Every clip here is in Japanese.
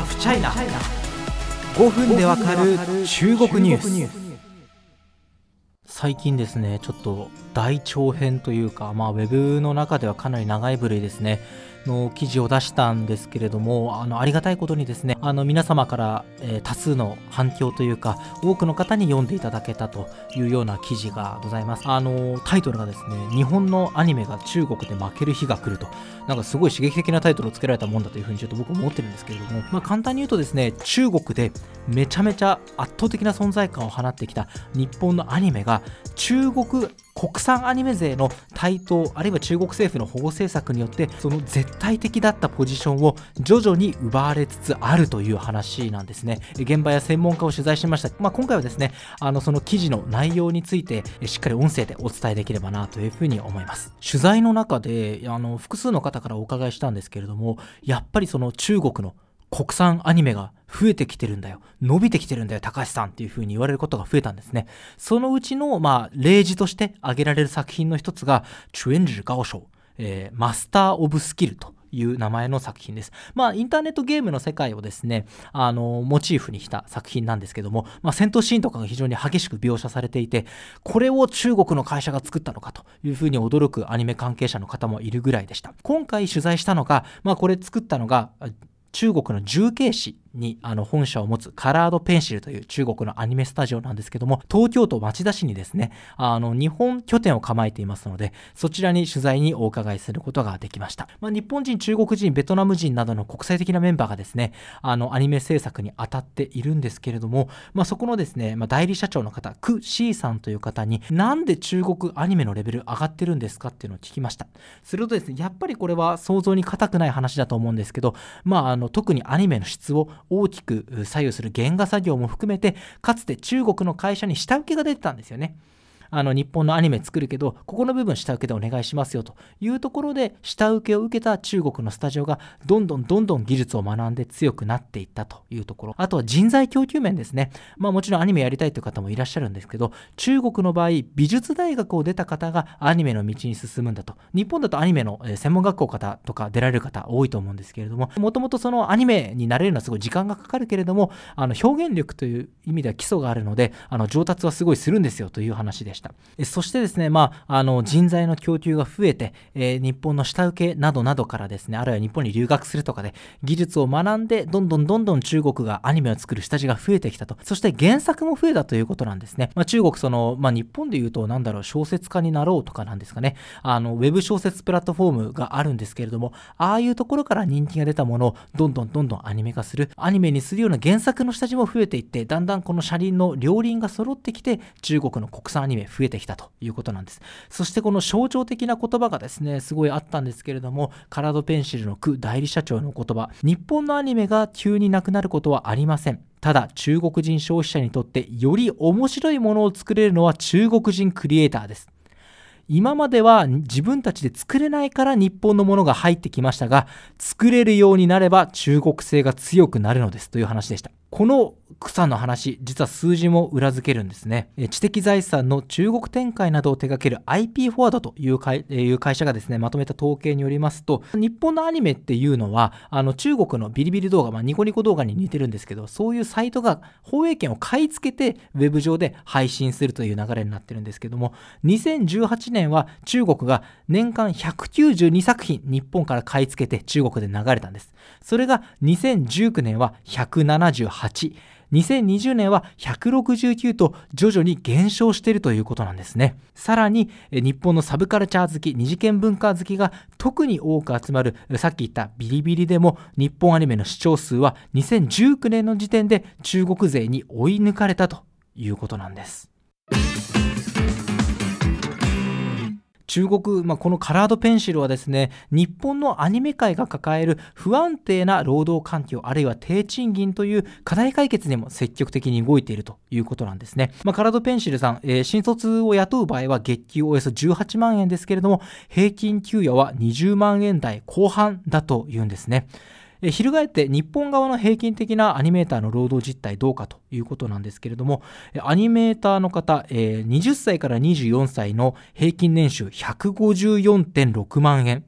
ハフチャイナ5分でわかる中国ニュース。最近ですねちょっと大長編というかまあウェブの中ではかなり長い部類ですねの記事を出したんですけれどもあのありがたいことにですねあの皆様から、えー、多数の反響というか多くの方に読んでいただけたというような記事がございます。あのタイトルがですね日本のアニメが中国で負ける日が来ると。なんかすごい刺激的なタイトルをつけられたもんだというふうにちょっと僕思ってるんですけれども、まあ、簡単に言うとですね中国でめちゃめちゃ圧倒的な存在感を放ってきた日本のアニメが中国国産アニメ勢の台頭あるいは中国政府の保護政策によってその絶対的だったポジションを徐々に奪われつつあるという話なんですね。現場や専門家を取材しました、まあ、今回はですねあのその記事の内容についてしっかり音声でお伝えできればなというふうに思います。取材の中であの複数の方からお伺いしたんですけれどもやっぱりその中国の国産アニメが増えてきてるんだよ。伸びてきてるんだよ、高橋さんっていう風に言われることが増えたんですね。そのうちの、まあ、例示として挙げられる作品の一つが、チュエンジルガオショウ、えー、マスター・オブ・スキルという名前の作品です。まあ、インターネットゲームの世界をですね、あの、モチーフにした作品なんですけども、まあ、戦闘シーンとかが非常に激しく描写されていて、これを中国の会社が作ったのかというふうに驚くアニメ関係者の方もいるぐらいでした。今回取材したのが、まあ、これ作ったのが、中国の重慶市。にあの本社を持つカラードペンシルという中国のアニメスタジオなんですけども、東京都町田市にですね、あの日本拠点を構えていますので、そちらに取材にお伺いすることができました。まあ、日本人、中国人、ベトナム人などの国際的なメンバーがですね、あのアニメ制作に当たっているんですけれども、まあ、そこのですね、まあ、代理社長の方、ク・シーさんという方に、なんで中国アニメのレベル上がってるんですかっていうのを聞きました。するとですね、やっぱりこれは想像に難くない話だと思うんですけど、まあ、あの特にアニメの質を大きく左右する原画作業も含めてかつて中国の会社に下請けが出てたんですよね。あの日本のアニメ作るけどここの部分下請けでお願いしますよというところで下請けを受けた中国のスタジオがどんどんどんどん技術を学んで強くなっていったというところ。あとは人材供給面ですね。まあもちろんアニメやりたいという方もいらっしゃるんですけど中国の場合美術大学を出た方がアニメの道に進むんだと。日本だとアニメの専門学校方とか出られる方多いと思うんですけれどももともとそのアニメになれるのはすごい時間がかかるけれどもあの表現力という意味では基礎があるのであの上達はすごいするんですよという話でした。そしてですね、まあ、あの人材の供給が増えて、えー、日本の下請けなどなどからですね、あるいは日本に留学するとかで技術を学んで、どんどんどんどん中国がアニメを作る下地が増えてきたと。そして原作も増えたということなんですね。まあ、中国、その、まあ、日本で言うと、なんだろう、小説家になろうとかなんですかね。あの、ウェブ小説プラットフォームがあるんですけれども、ああいうところから人気が出たものをどんどんどんどんアニメ化する。アニメにするような原作の下地も増えていって、だんだんこの車輪の両輪が揃ってきて、中国の国産アニメ増えてきたということなんです。そしてこの象徴的な言葉がですね、すごいあったんですけれども、カラドペンシルの区代理社長の言葉、日本のアニメが急になくなることはありません。ただ中国人消費者にとってより面白いものを作れるのは中国人クリエイターです。今までは自分たちで作れないから日本のものが入ってきましたが、作れるようになれば中国製が強くなるのですという話でした。この草の話、実は数字も裏付けるんですね。知的財産の中国展開などを手掛ける IP フォワードという会いう会社がですね、まとめた統計によりますと、日本のアニメっていうのは、あの中国のビリビリ動画、まあ、ニコニコ動画に似てるんですけど、そういうサイトが放映権を買い付けて、ウェブ上で配信するという流れになってるんですけども、2018年は中国が年間192作品、日本から買い付けて中国で流れたんです。それが2019年は178 8 2020年は169と徐々に減少しているということなんですね。さらに日本のサブカルチャー好き、二次元文化好きが特に多く集まるさっき言ったビリビリでも日本アニメの視聴数は2019年の時点で中国勢に追い抜かれたということなんです。中国、まあ、このカラードペンシルはですね、日本のアニメ界が抱える不安定な労働環境、あるいは低賃金という課題解決にも積極的に動いているということなんですね。まあ、カラードペンシルさん、えー、新卒を雇う場合は月給およそ18万円ですけれども、平均給与は20万円台後半だというんですね。え翻って日本側の平均的なアニメーターの労働実態どうかということなんですけれども、アニメーターの方、えー、20歳から24歳の平均年収154.6万円、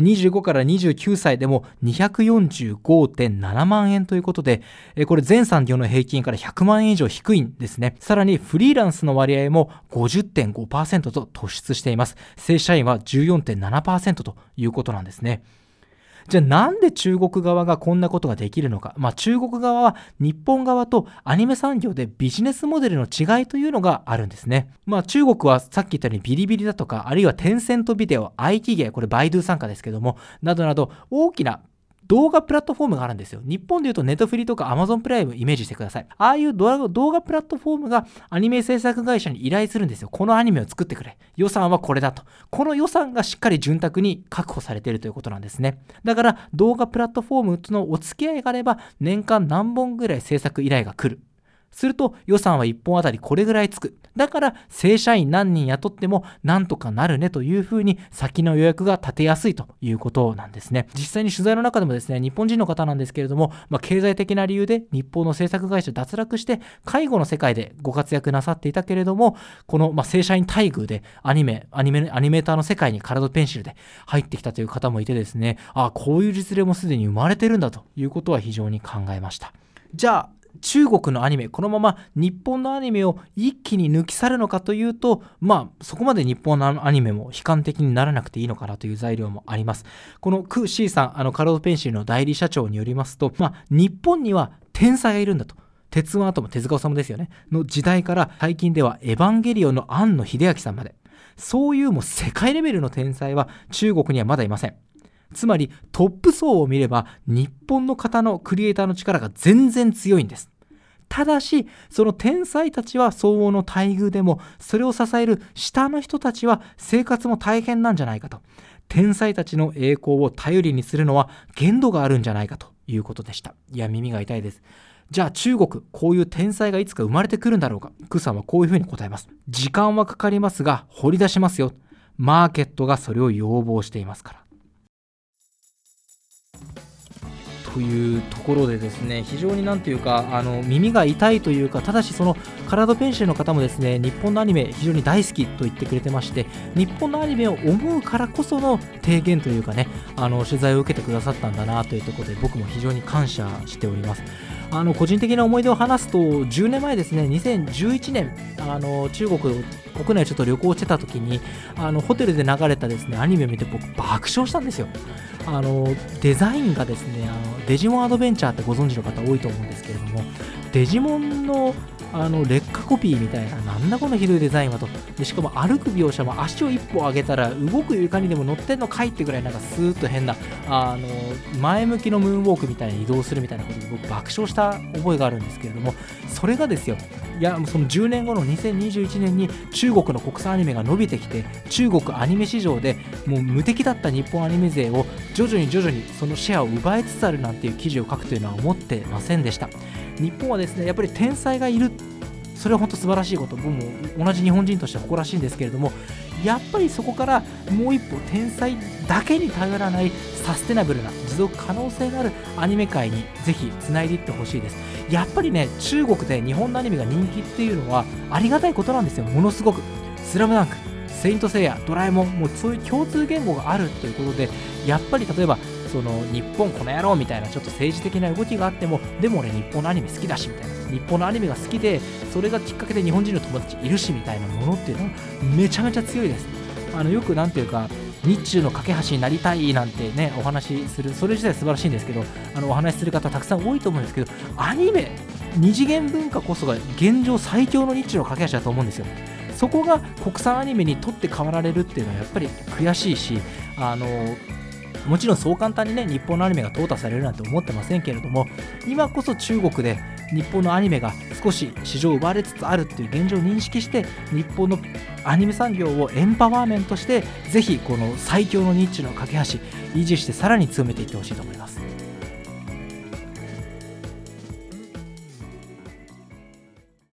25から29歳でも245.7万円ということで、これ全産業の平均から100万円以上低いんですね。さらにフリーランスの割合も50.5%と突出しています。正社員は14.7%ということなんですね。じゃあなんで中国側がこんなことができるのか？まあ中国側は日本側とアニメ産業でビジネスモデルの違いというのがあるんですね。まあ中国はさっき言ったようにビリビリだとか、あるいはテンセントビデオ、IT ゲー、これバイドゥ参加ですけども、などなど大きな動画プラットフォームがあるんですよ。日本で言うとネットフリとか Amazon プライムイメージしてください。ああいう動画プラットフォームがアニメ制作会社に依頼するんですよ。このアニメを作ってくれ。予算はこれだと。この予算がしっかり潤沢に確保されているということなんですね。だから動画プラットフォームとのお付き合いがあれば年間何本ぐらい制作依頼が来る。すると予算は1本あたりこれぐらいつく。だから正社員何人雇ってもなんとかなるねというふうに先の予約が立てやすいということなんですね。実際に取材の中でもですね、日本人の方なんですけれども、まあ、経済的な理由で日本の制作会社脱落して介護の世界でご活躍なさっていたけれども、この、ま、正社員待遇でアニメ、アニメ、アニメーターの世界にカラドペンシルで入ってきたという方もいてですね、ああ、こういう実例もすでに生まれてるんだということは非常に考えました。じゃあ、中国のアニメ、このまま日本のアニメを一気に抜き去るのかというと、まあ、そこまで日本のアニメも悲観的にならなくていいのかなという材料もあります。このク・シーさん、あのカラードペンシルの代理社長によりますと、まあ、日本には天才がいるんだと。鉄腕アトム、手塚治虫ですよね。の時代から最近ではエヴァンゲリオンの庵野秀明さんまで。そういうもう世界レベルの天才は中国にはまだいません。つまりトップ層を見れば日本の方のクリエイターの力が全然強いんです。ただし、その天才たちは相応の待遇でも、それを支える下の人たちは生活も大変なんじゃないかと。天才たちの栄光を頼りにするのは限度があるんじゃないかということでした。いや、耳が痛いです。じゃあ中国、こういう天才がいつか生まれてくるんだろうか？クさんはこういうふうに答えます。時間はかかりますが、掘り出しますよ。マーケットがそれを要望していますから。というところでですね非常になんというかあの耳が痛いというかただしそのカラードペンシルの方もですね日本のアニメ非常に大好きと言ってくれてまして日本のアニメを思うからこその提言というかねあの取材を受けてくださったんだなというところで僕も非常に感謝しております。あの個人的な思い出を話すと10年前ですね2011年あの中国国内ちょっと旅行してた時にあのホテルで流れたですねアニメを見て僕爆笑したんですよあのデザインがですねあのデジモンアドベンチャーってご存知の方多いと思うんですけれどもデジモンのあの劣化コピーみたいな、なんだこのひどいデザインはと。でしかも歩く描写も足を一歩上げたら動く床にでも乗ってんのかいってぐらいなんかスーッと変な、あの、前向きのムーンウォークみたいに移動するみたいなことで僕爆笑した覚えがあるんですけれども、それがですよ、いや、その10年後の2021年に中国の国産アニメが伸びてきて、中国アニメ市場でもう無敵だった日本アニメ勢を徐々に徐々にそのシェアを奪いつつあるなんていう記事を書くというのは思ってませんでした。日本はですねやっぱり天才がいるそれは本当素晴らしいこと僕も同じ日本人として誇らしいんですけれどもやっぱりそこからもう一歩天才だけに頼らないサステナブルな持続可能性のあるアニメ界にぜひつないでいってほしいです。やっぱりね中国で日本のアニメが人気っていうのはありがたいことなんですよ。ものすごく。スラムダンクセイントセイヤドラえもんもうそういう共通言語があるということでやっぱり例えばその日本この野郎みたいなちょっと政治的な動きがあってもでも俺日本のアニメ好きだしみたいな。日本のアニメが好きでそれがきっかけで日本人の友達いるしみたいなものっていうのはめちゃめちゃ強いです。あのよくなんていうか日中の架け橋になりたいなんてねお話しするそれ自体素晴らしいんですけどあのお話しする方たくさん多いと思うんですけどアニメ二次元文化こそが現状最強の日中の架け橋だと思うんですよ。そこが国産アニメにとって変わられるっていうのはやっぱり悔しいしあのもちろんそう簡単にね日本のアニメが淘汰されるなんて思ってませんけれども今こそ中国で日本のアニメが少し市場を奪われつつあるっていう現状を認識して日本のアニメ産業をエンパワーメントしてぜひこの最強のニッチの架け橋維持してさらに強めていってほしいと思います。